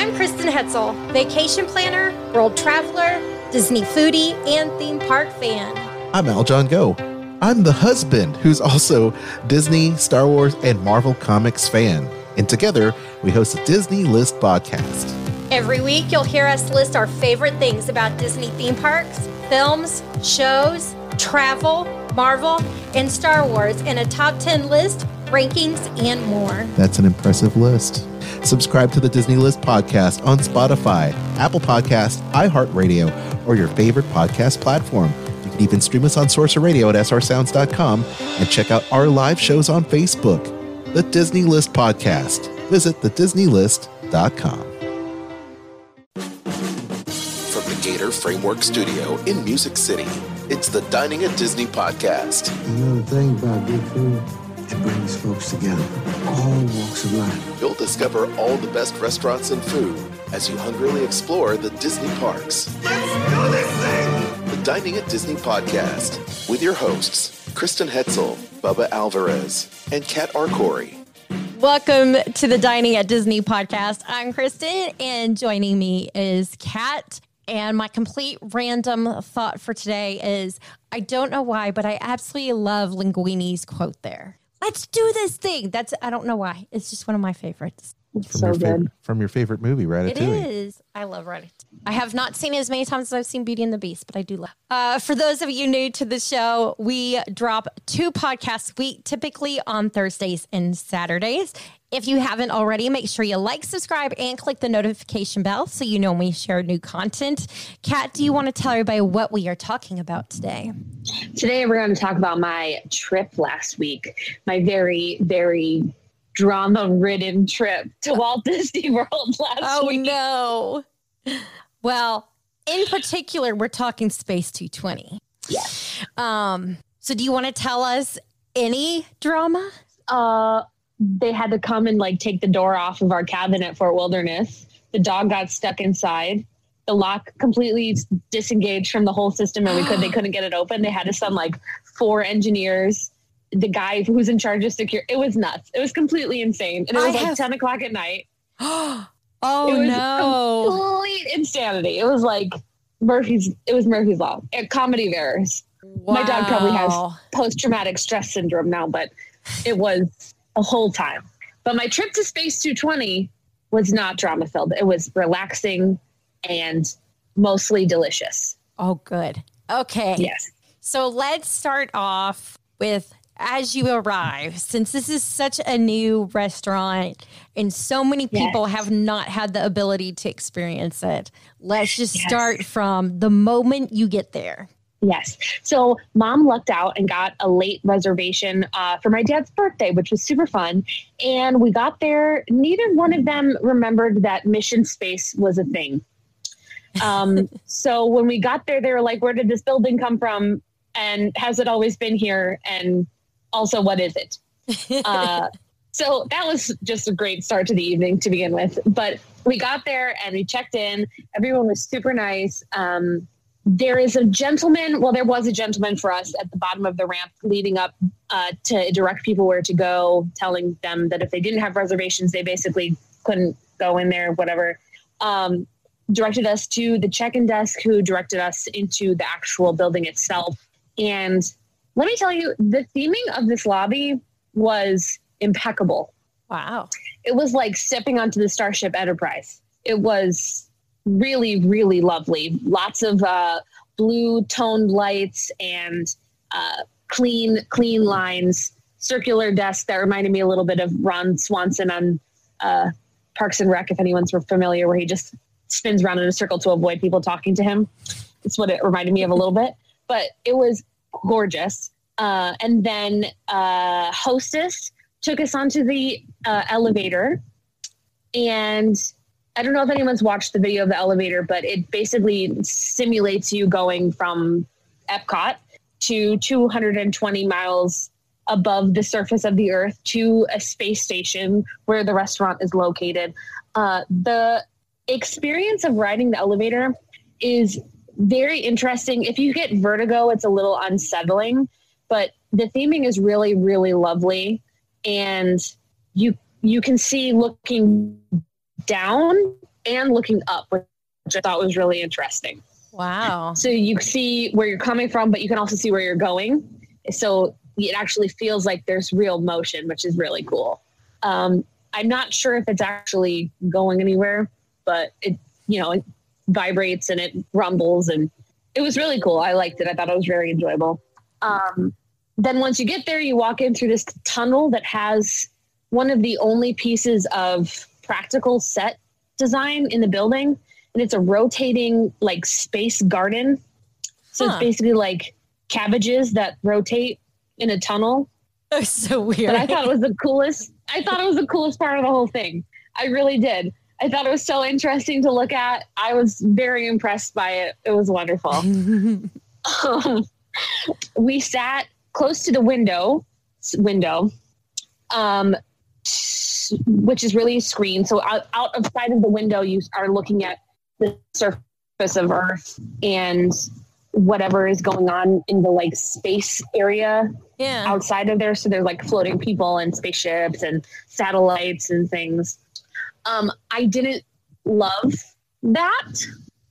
I'm Kristen Hetzel, vacation planner, world traveler, Disney foodie, and theme park fan. I'm Aljon Go. I'm the husband who's also Disney, Star Wars, and Marvel Comics fan. And together, we host a Disney List podcast. Every week, you'll hear us list our favorite things about Disney theme parks, films, shows, travel, Marvel, and Star Wars in a top 10 list, rankings, and more. That's an impressive list. Subscribe to the Disney List podcast on Spotify, Apple Podcast, iHeartRadio, or your favorite podcast platform. You can even stream us on Sorcerer Radio at srsounds.com and check out our live shows on Facebook. The Disney List podcast. Visit thedisneylist.com. From the Gator Framework Studio in Music City, it's the Dining at Disney podcast. You know the thing about good food? It brings folks together, all walks of life. You'll discover all the best restaurants and food as you hungrily explore the Disney parks. Let's do this thing! The Dining at Disney podcast with your hosts, Kristen Hetzel, Bubba Alvarez, and Kat Arcori. Welcome to the Dining at Disney podcast. I'm Kristen, and joining me is Kat. And my complete random thought for today is I don't know why, but I absolutely love Linguini's quote there. Let's do this thing. That's I don't know why. It's just one of my favorites. From so your favorite. From your favorite movie, Ratatouille. It is. I love Ratatouille. I have not seen it as many times as I've seen Beauty and the Beast, but I do love. Uh, for those of you new to the show, we drop two podcasts a week, typically on Thursdays and Saturdays. If you haven't already, make sure you like, subscribe, and click the notification bell so you know when we share new content. Kat, do you want to tell everybody what we are talking about today? Today, we're going to talk about my trip last week. My very, very drama ridden trip to Walt Disney World last oh, week. Oh, no. Well, in particular, we're talking Space 220. Yes. Um, so do you want to tell us any drama? Uh, they had to come and like take the door off of our cabin at Fort Wilderness. The dog got stuck inside. The lock completely disengaged from the whole system, and we could they couldn't get it open. They had to send like four engineers the guy who's in charge of security. It was nuts. It was completely insane. And it was I like have... 10 o'clock at night. oh, it was no. Complete insanity. It was like Murphy's, it was Murphy's Law. Comedy of errors. Wow. My dog probably has post traumatic stress syndrome now, but it was a whole time. But my trip to Space 220 was not drama filled. It was relaxing and mostly delicious. Oh, good. Okay. Yes. So let's start off with as you arrive, since this is such a new restaurant and so many people yes. have not had the ability to experience it, let's just yes. start from the moment you get there. Yes. So mom lucked out and got a late reservation uh, for my dad's birthday, which was super fun. And we got there. Neither one of them remembered that mission space was a thing. Um, so when we got there, they were like, where did this building come from? And has it always been here? And also what is it? uh, so that was just a great start to the evening to begin with. But we got there and we checked in. Everyone was super nice. Um, there is a gentleman, well, there was a gentleman for us at the bottom of the ramp leading up uh, to direct people where to go, telling them that if they didn't have reservations, they basically couldn't go in there, whatever. Um, directed us to the check in desk, who directed us into the actual building itself. And let me tell you, the theming of this lobby was impeccable. Wow. It was like stepping onto the Starship Enterprise. It was really, really lovely. Lots of uh, blue toned lights and uh, clean, clean lines. Circular desk that reminded me a little bit of Ron Swanson on uh, Parks and Rec, if anyone's familiar, where he just spins around in a circle to avoid people talking to him. It's what it reminded me of a little bit. But it was gorgeous. Uh, and then uh, hostess took us onto the uh, elevator and i don't know if anyone's watched the video of the elevator but it basically simulates you going from epcot to 220 miles above the surface of the earth to a space station where the restaurant is located uh, the experience of riding the elevator is very interesting. If you get vertigo, it's a little unsettling, but the theming is really, really lovely. And you you can see looking down and looking up, which I thought was really interesting. Wow. So you see where you're coming from, but you can also see where you're going. So it actually feels like there's real motion, which is really cool. Um, I'm not sure if it's actually going anywhere, but it, you know, vibrates and it rumbles and it was really cool. I liked it. I thought it was very enjoyable. Um, then once you get there, you walk in through this tunnel that has one of the only pieces of practical set design in the building. And it's a rotating like space garden. So Huh. it's basically like cabbages that rotate in a tunnel. That's so weird. But I thought it was the coolest. I thought it was the coolest part of the whole thing. I really did. I thought it was so interesting to look at. I was very impressed by it. It was wonderful. um, we sat close to the window window um, which is really a screen. so out, out of sight of the window you are looking at the surface of earth and whatever is going on in the like space area yeah. outside of there so there's like floating people and spaceships and satellites and things um, i didn't love that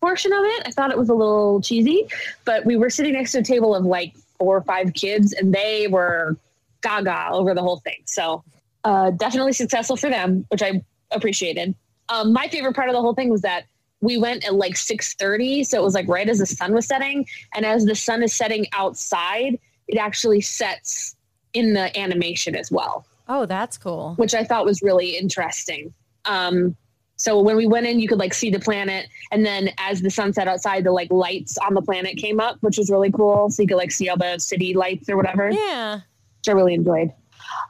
portion of it. I thought it was a little cheesy, but we were sitting next to a table of like four or five kids and they were gaga over the whole thing. So uh, definitely successful for them, which I appreciated. Um, my favorite part of the whole thing was that we went at like 6.30 so it was like right as the sun was setting and as the sun is setting outside it actually sets in the animation as well Oh, that's cool. which I thought was really interesting. Um, so when we went in, you could like see the planet, and then as the sun set outside, the like lights on the planet came up, which was really cool. So you could like see all the city lights or whatever, Yeah. which I really enjoyed.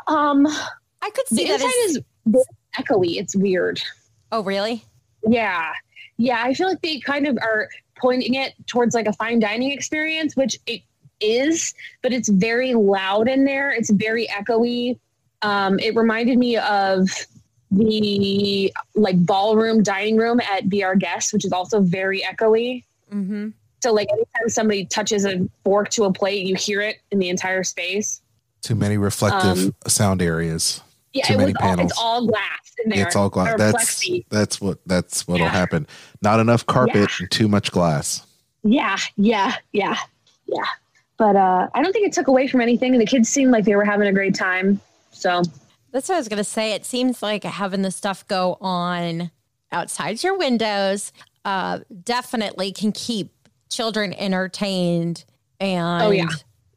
Um, I could the see that. inside is echoey. It's weird. oh, really? Yeah, yeah. I feel like they kind of are pointing it towards like a fine dining experience, which it is, but it's very loud in there. It's very echoey. Um, it reminded me of the like ballroom dining room at Be Our Guest, which is also very echoey. Mm-hmm. So like anytime somebody touches a fork to a plate, you hear it in the entire space. Too many reflective Um, sound areas. Yeah, Too it many was all, panels. it's all glass in there. It's all glass. That's plexi. that's what that's what'll Yeah. happen. Not enough carpet Yeah. and too much glass. Yeah, yeah, yeah, yeah. But uh, I don't think it took away from anything. And the kids seemed like they were having a great time. So That's what I was going to say. It seems like having the stuff go on outside your windows uh, definitely can keep children entertained. And, Oh, yeah.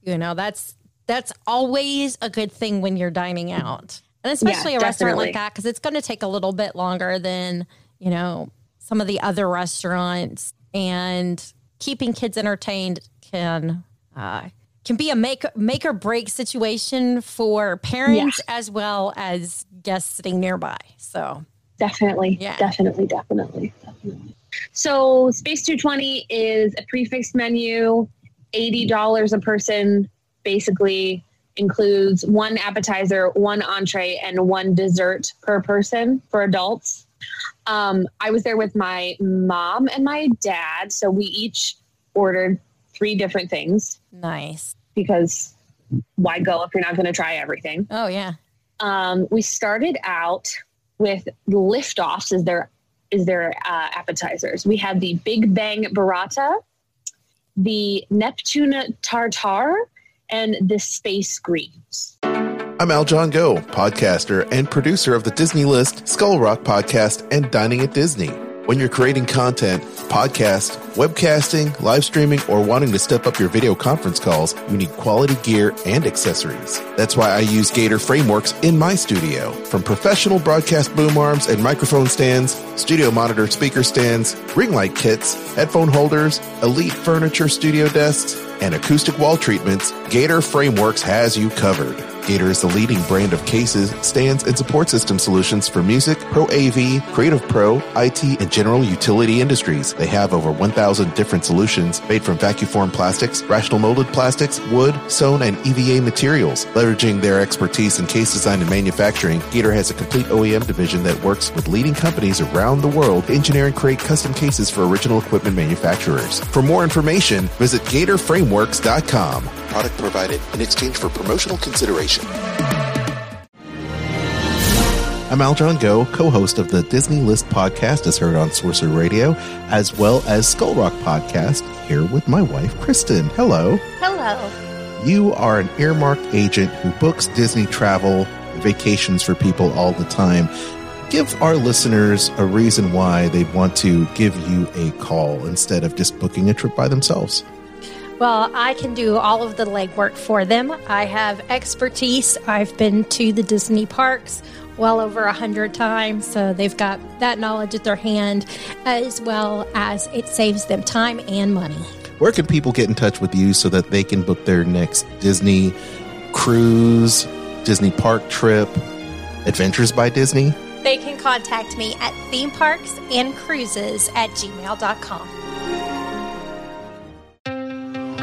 you know, that's that's always a good thing when you're dining out. And especially Yeah, a restaurant like that, because it's going to take a little bit longer than, you know, some of the other restaurants. And keeping kids entertained can uh, can be a make make or break situation for parents as well as guests sitting nearby. So definitely, Yeah. definitely, definitely, definitely. So Space 220 is a prefix menu, eighty dollars a person. Basically, includes one appetizer, one entree, and one dessert per person for adults. Um, I was there with my mom and my dad, so we each ordered three different things nice. because why go if you're not going to try everything? Oh yeah. Um, we started out with liftoffs as their is their uh, appetizers. We had the Big Bang Burrata, the Neptune Tartare, and the Space Greens. I'm Aljon Go, podcaster and producer of the Disney List, Skull Rock podcast, and Dining at Disney. When you're creating content, podcast, webcasting, live streaming, or wanting to step up your video conference calls, you need quality gear and accessories. That's why I use Gator Frameworks in my studio. From professional broadcast boom arms and microphone stands, studio monitor speaker stands, ring light kits, headphone holders, elite furniture studio desks, and acoustic wall treatments, Gator Frameworks has you covered. Gator is the leading brand of cases, stands, and support system solutions for music, Pro AV, Creative Pro, IT, and general utility industries. They have over 1,000 different solutions made from vacuum formed plastics, rotational molded plastics, wood, sewn, and EVA materials. Leveraging their expertise in case design and manufacturing, Gator has a complete OEM division that works with leading companies around the world to engineer and create custom cases for original equipment manufacturers. For more information, visit GatorFrameworks.com. Product provided in exchange for promotional consideration. I'm Aljon Go, co host of the Disney List podcast, as heard on Sorcerer Radio, as well as Skull Rock podcast, here with my wife, Kristen. Hello. Hello. You are an earmarked agent who books Disney travel, vacations for people all the time. Give our listeners a reason why they'd want to give you a call instead of just booking a trip by themselves. Well, I can do all of the legwork for them. I have expertise. I've been to the Disney parks well over a hundred times, so they've got that knowledge at their hand, as well as it saves them time and money. Where can people get in touch with you so that they can book their next Disney cruise, Disney park trip, Adventures by Disney? They can contact me at theme parks and cruises at gmail.com.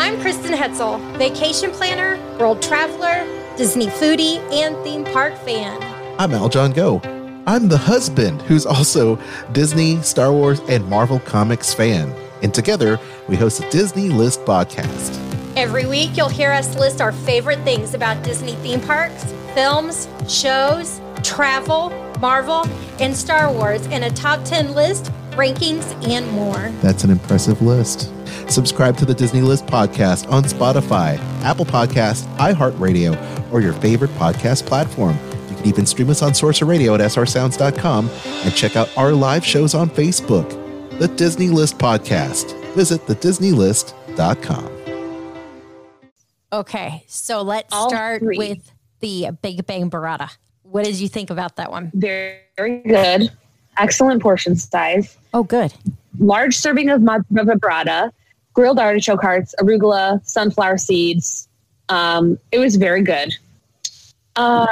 I'm Kristen Hetzel, vacation planner, world traveler, Disney foodie, and theme park fan. I'm Aljon Go. I'm the husband who's also Disney, Star Wars, and Marvel Comics fan. And together, we host a Disney List podcast. Every week, you'll hear us list our favorite things about Disney theme parks, films, shows, travel, Marvel, and Star Wars in a top 10 list, rankings, and more. That's an impressive list. Subscribe to the Disney List podcast on Spotify, Apple Podcast, iHeartRadio, or your favorite podcast platform. You can even stream us on Sorcerer Radio at srsounds.com and check out our live shows on Facebook. The Disney List podcast. Visit thedisneylist.com. Okay, so let's All start three. with the Big Bang Burrata. What did you think about that one? Very, very good. Excellent portion size. Oh, good. Large serving of ma- vibrata, grilled artichoke hearts, arugula, sunflower seeds. Um, it was very good. Uh,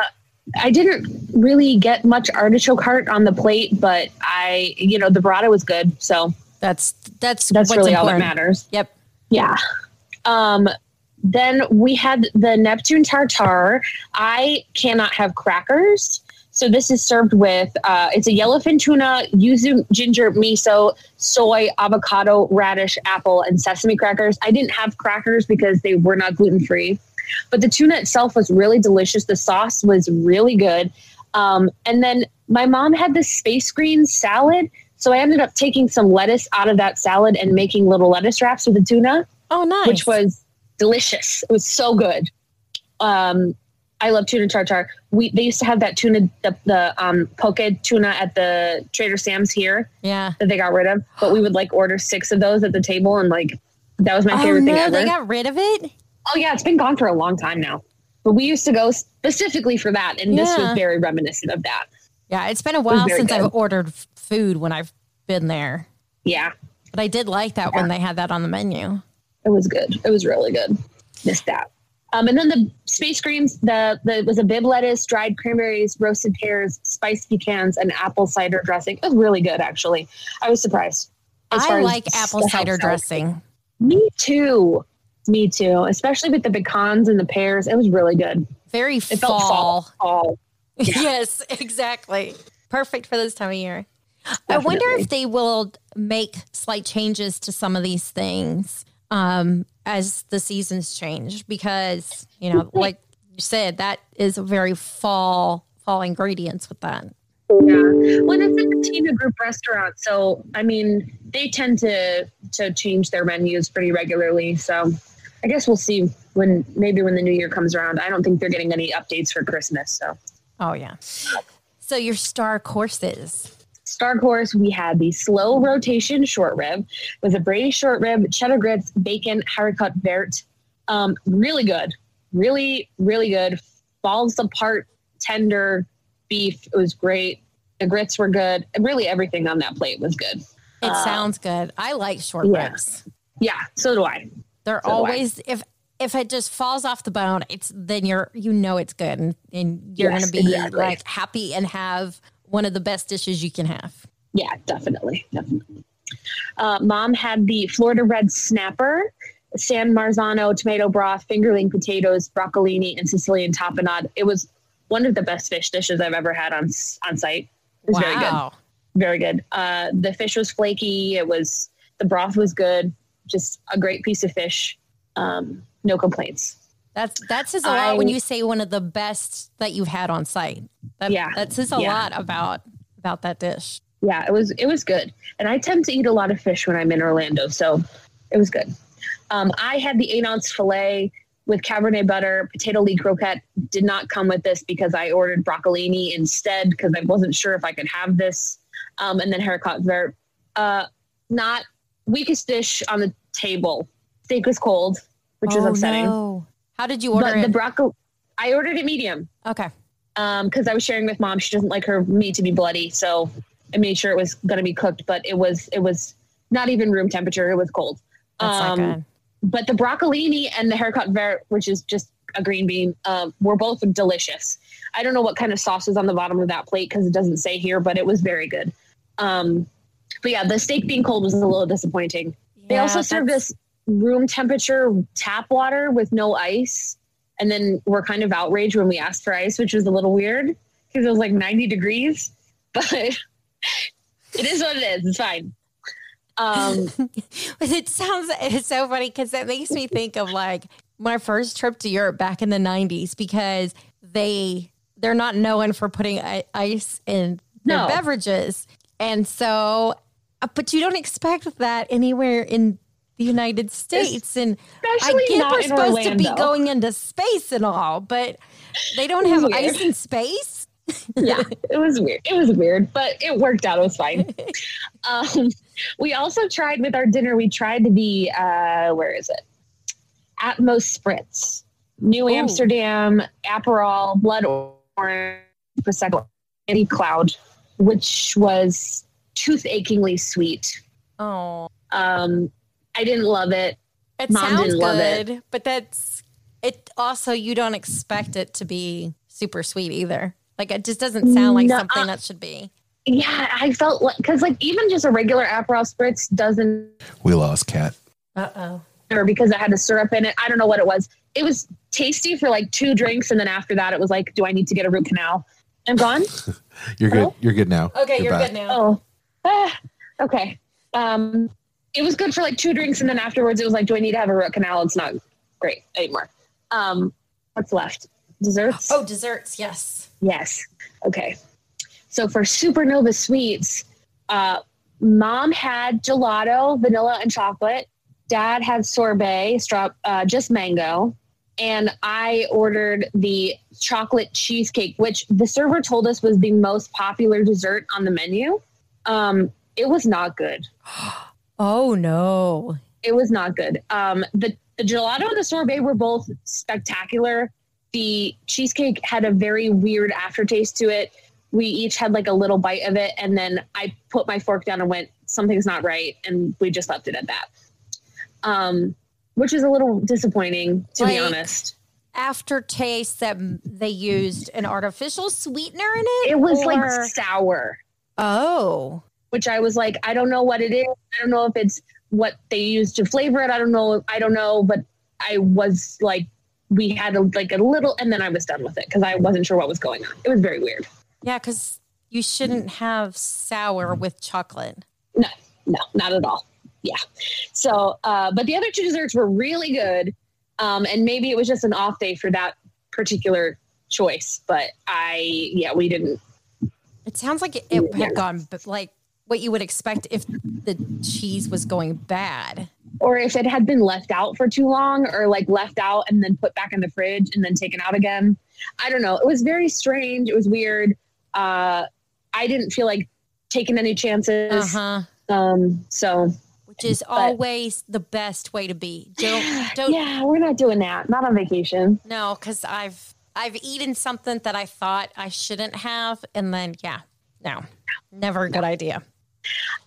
I didn't really get much artichoke heart on the plate, but I, you know, the burrata was good. So That's that's that's what's really all that matters. Yep. Yeah. Um, then we had the Neptune tartare. I cannot have crackers. So this is served with uh, it's a yellowfin tuna, yuzu, ginger, miso, soy, avocado, radish, apple, and sesame crackers. I didn't have crackers because they were not gluten free, but the tuna itself was really delicious. The sauce was really good. Um, and then my mom had this space green salad. So I ended up taking some lettuce out of that salad and making little lettuce wraps with the tuna Oh, nice. which was delicious. It was so good. Um, I love tuna tartare. We they used to have that tuna, the, the um, poke tuna at the Trader Sam's here yeah. that they got rid of. But we would like order six of those at the table, and like that was my Oh favorite thing ever. they got rid of it. oh yeah, it's been gone for a long time now. But we used to go specifically for that, and this was very reminiscent of that. Yeah, it's been a while since good. I've ordered food when I've been there, Yeah, but I did like that when they had that on the menu. it was good. It was really good. Missed that. Um, and then the space greens, the, the it was a Bibb lettuce, dried cranberries, roasted pears, spiced pecans, and apple cider dressing. It was really good, actually. I was surprised. I like apple cider dressing. Me too. Me too. Especially with the pecans and the pears. It was really good. Very It felt fall. fall. fall. yes, exactly. Perfect for this time of year. I wonder if they will make slight changes to some of these things um, as the seasons change, because you know, like you said, that is a very fall fall ingredients with that. Yeah. Well, it's Patina Group restaurant, so I mean, they tend to to change their menus pretty regularly. So, I guess we'll see when maybe when the new year comes around. I don't think they're getting any updates for Christmas. So, Oh yeah. So your star courses. Star Course, we had the slow rotation short rib with a Brady short rib, cheddar grits, bacon, haricot vert. Um, really good, really, really good. Falls apart, tender beef. It was great. The grits were good. Really, everything on that plate was good. It Uh, sounds good. I like short yeah. ribs. Yeah, so do I. They're So do I. always if if it just falls off the bone, it's then you're you know it's good and, and you're Yes, gonna be exactly. like happy and have one of the best dishes you can have. Yeah, definitely, definitely. Uh, Mom had the Florida Red Snapper, San Marzano tomato broth, fingerling potatoes, broccolini, and Sicilian tapenade. It was one of the best fish dishes I've ever had on on site. It was very good, Wow. very good. Uh, the fish was flaky. It was the broth was good. Just a great piece of fish. Um, no complaints. That's that says a lot I- when you say one of the best that you've had on site. That, Yeah. that says a Yeah. lot about about that dish. Yeah, it was it was good. And I tend to eat a lot of fish when I'm in Orlando, so it was good. Um, I had the eight ounce fillet with Cabernet butter, potato leek croquette. Did not come with this because I ordered broccolini instead because I wasn't sure if I could have this. Um, and then haricot vert. Uh, not weakest dish on the table. Steak was cold, which was Oh, upsetting. no. How did you order But the it? broccoli, I ordered it medium okay. because I was sharing with mom. She doesn't like her meat to be bloody, so I made sure it was going to be cooked. But it was it was not even room temperature. It was cold. That's Um, not good. But the broccolini and the haricot vert, which is just a green bean, uh, were both delicious. I don't know what kind of sauce was on the bottom of that plate because it doesn't say here, but it was very good. Um, but yeah, the steak being cold was a little disappointing. They also served us room temperature tap water with no ice. And then we're kind of outraged when we asked for ice, which was a little weird because it was like 90 degrees. But it is what it is. It's fine. Um, But it sounds it's so funny because it makes me think of like my first trip to Europe back in the '90s because they they're not known for putting ice in their No. beverages, and so uh, but you don't expect that anywhere in the United States. And I get we're supposed to be going into space and all, but they don't have was ice in space. yeah, it was weird. It was weird, but it worked out. It was fine. Um, we also tried with our dinner. We tried the uh, where is it? Atmos Spritz, New Ooh. Amsterdam Aperol Blood Orange Prosecco Any Cloud, which was toothachingly sweet. Oh, Um, I didn't love it. it Mom sounds didn't love it. good, but that's it. Also, you don't expect it to be super sweet either. Like it just doesn't sound like No, something uh, that should be. Yeah, I felt like because like even just a regular Aperol Spritz doesn't We lost Kat. Uh oh. or because it had a syrup in it. I don't know what it was. It was tasty for like two drinks, and then after that, it was like, do I need to get a root canal? I'm gone. You're Hello? good. You're good now. Okay, you're, back. good now. oh, Ah, okay. Um, it was good for like two drinks, and then afterwards, it was like, do I need to have a root canal? It's not great anymore. Um, what's left? Desserts. Oh, desserts. Yes. Yes. Okay. So for Supernova Sweets, uh, mom had gelato, vanilla, and chocolate. Dad had sorbet, straw, uh, just mango. And I ordered the chocolate cheesecake, which the server told us was the most popular dessert on the menu. Um, it was not good. Oh no. It was not good. Um, the, the gelato and the sorbet were both spectacular. The cheesecake had a very weird aftertaste to it. We each had like a little bite of it, and then I put my fork down and went, "Something's not right," and we just left it at that. Um, which is a little disappointing, to be honest. Aftertaste that they used an artificial sweetener in it. It was or- like sour, oh. Which I was like, I don't know what it is. I don't know if it's what they used to flavor it. I don't know. I don't know, but I was like, we had a, like a little, and then I was done with it because I wasn't sure what was going on. It was very weird. Yeah, because you shouldn't have sour with chocolate. No, no, not at all. Yeah. So, uh, but the other two desserts were really good. Um, and maybe it was just an off day for that particular choice. But I, yeah, we didn't. It sounds like it, it Yeah. had gone like what you would expect if the cheese was going bad. Or if it had been left out for too long, or like left out and then put back in the fridge and then taken out again. I don't know. It was very strange. It was weird. Uh, I didn't feel like taking any chances. Uh huh. Um, so Which is always the best way to be. Don't don't yeah, we're not doing that. Not on vacation. no, because I've I've eaten something that I thought I shouldn't have, and then yeah, no, never a good idea.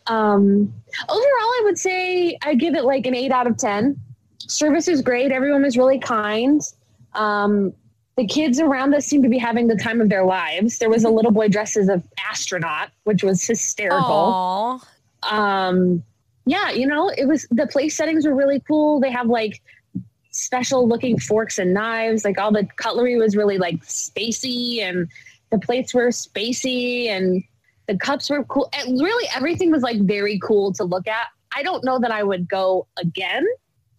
Um, overall, I would say I give it like an eight out of 10. Service is great. Everyone was really kind. Um, the kids around us seemed to be having the time of their lives. There was a little boy dressed as an astronaut, which was hysterical. Aw. Um, yeah, you know, it was the place settings were really cool. They have like special looking forks and knives. Like all the cutlery was really like spacey and the plates were spacey and the cups were cool. And really everything was like very cool to look at. I don't know that I would go again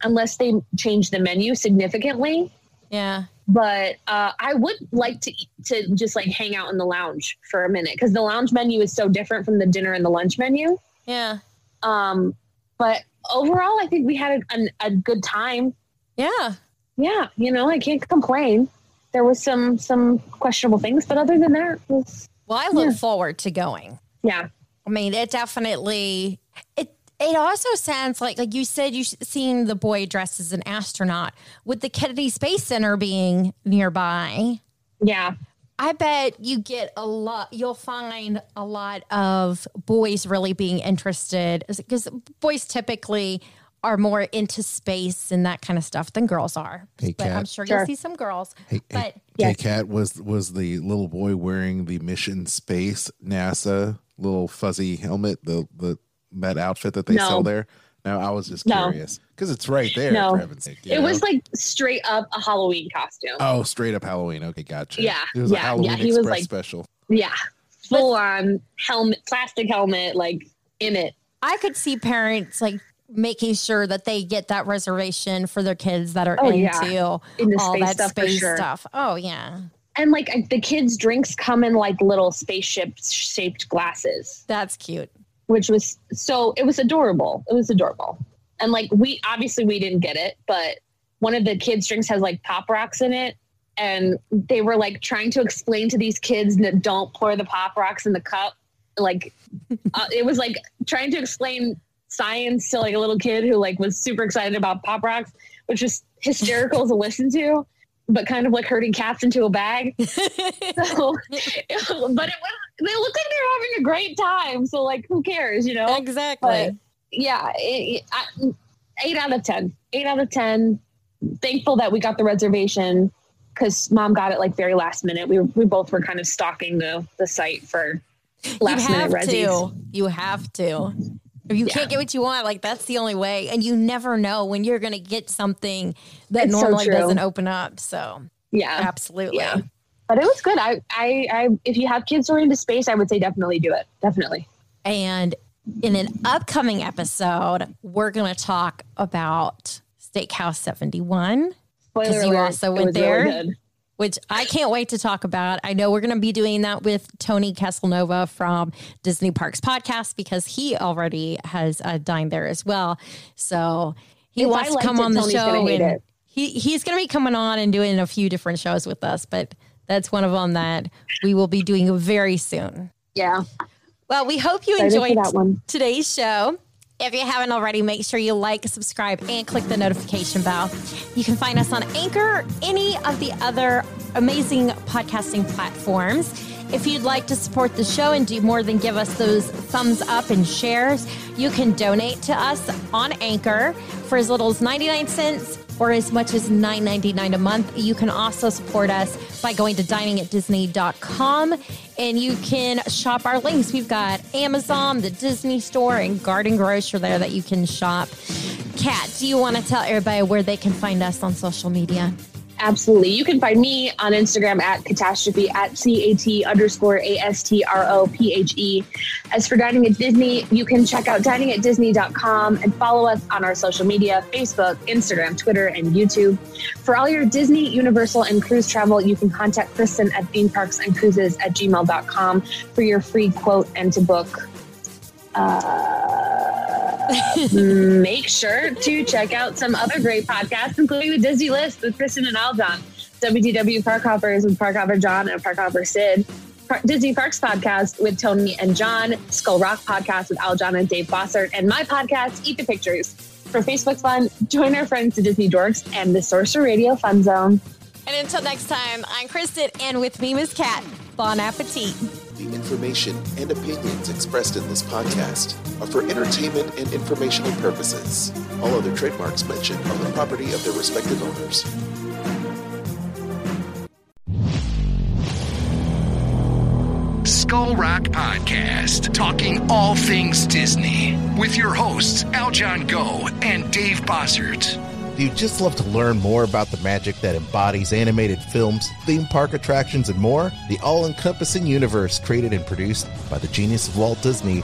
unless they change the menu significantly. Yeah. but uh, I would like to to just like hang out in the lounge for a minute because the lounge menu is so different from the dinner and the lunch menu. Yeah. Um, but overall, I think we had a, a, a good time. Yeah. Yeah, you know, I can't complain. There was some some questionable things, but other than that, it was Well, I look Yeah. forward to going. yeah, I mean, it definitely it it also sounds like like you said you seen the boy dressed as an astronaut with the Kennedy Space Center being nearby. yeah, I bet you get a lot. You'll find a lot of boys really being interested because boys typically are more into space and that kind of stuff than girls are. Hey, but Kat. I'm sure, Sure. you'll see some girls. Hey, but hey, Yes. Kat was was the little boy wearing the mission space NASA little fuzzy helmet, the the that outfit that they No. sell there. No, I was just curious because it's right there. No. for heaven's sake, it know? was like straight up a Halloween costume. oh, straight up Halloween. Okay, gotcha. Yeah, it was a yeah, Halloween yeah, he was like- special. Yeah, full on helmet, plastic helmet, like in it. I could see parents like making sure that they get that reservation for their kids that are Oh, into yeah. Into all space that stuff space sure. stuff. Oh yeah, And like the kids' drinks come in like little spaceship shaped glasses. that's cute. which was so it was adorable. It was adorable. And like we obviously we didn't get it, but one of the kids' drinks has like pop rocks in it. And they were like trying to explain to these kids that don't pour the pop rocks in the cup. Like uh, it was like trying to explain science to like a little kid who like was super excited about pop rocks, which is hysterical to listen to, but kind of like herding cats into a bag. So, but it was, they look like they're having a great time. So like, who cares, you know? exactly. But yeah, it, I, eight out of ten. Eight out of ten. Thankful that we got the reservation because mom got it like very last minute. We we both were kind of stalking the the site for last you minute have resis. to. You have to. If you can't get what you want, like that's the only way. And you never know when you're going to get something that It's normally true. doesn't open up. So Yeah, absolutely. Yeah. but it was good. I, I I if you have kids are into space, I would say definitely do it. Definitely. And in an upcoming episode, we're going to talk about Steakhouse 71, Spoiler 'Cause you alert, also went really there? good. Which I can't wait to talk about. I know we're going to be doing that with Tony Casanova from Disney Parks Podcast because he already has uh, dined there as well. So he If wants to come it, on the Tony's show and he, he's going to be coming on and doing a few different shows with us, but that's one of them that we will be doing very soon. Yeah, Well, we hope you Excited enjoyed that one. today's show. If you haven't already, make sure you like, subscribe, and click the notification bell. You can find us on Anchor, any of the other amazing podcasting platforms. If you'd like to support the show and do more than give us those thumbs up and shares, you can donate to us on Anchor for as little as 99 cents or as much as $9.99 a month. You can also support us by going to diningatdisney.com and you can shop our links. We've got Amazon, the Disney Store, and Garden Grocer there that you can shop. Kat, do you want to tell everybody where they can find us on social media? Absolutely. You can find me on Instagram at catastrophe at C A T underscore A S T R O P H E. As for Dining at Disney, you can check out diningatdisney.com and follow us on our social media Facebook, Instagram, Twitter, and YouTube. For all your Disney, Universal, and cruise travel, you can contact Kristen at theme parks and cruises at gmail.com for your free quote and to book. Uh, make sure to check out some other great podcasts, including the Disney List with Kristen and Aljon, WDW Park Hoppers with Park Hopper John and Park Hopper Sid, Disney Parks Podcast with Tony and John, Skull Rock Podcast with Aljon and Dave Bossert, and my podcast, Eat the Pictures. For Facebook fun, join our friends, the Disney Dorks, and the Sorcerer Radio Fun Zone. And until next time, I'm Kristen, and with me, Miss Kat. Bon appetit. The information and opinions expressed in this podcast are for entertainment and informational purposes. All other trademarks mentioned are the property of their respective owners. Skull Rock Podcast, talking all things Disney, with your hosts Aljon Go and Dave Bossert. Do you just love to learn more about the magic that embodies animated films, theme park attractions, and more? The all encompassing universe created and produced by the genius of Walt Disney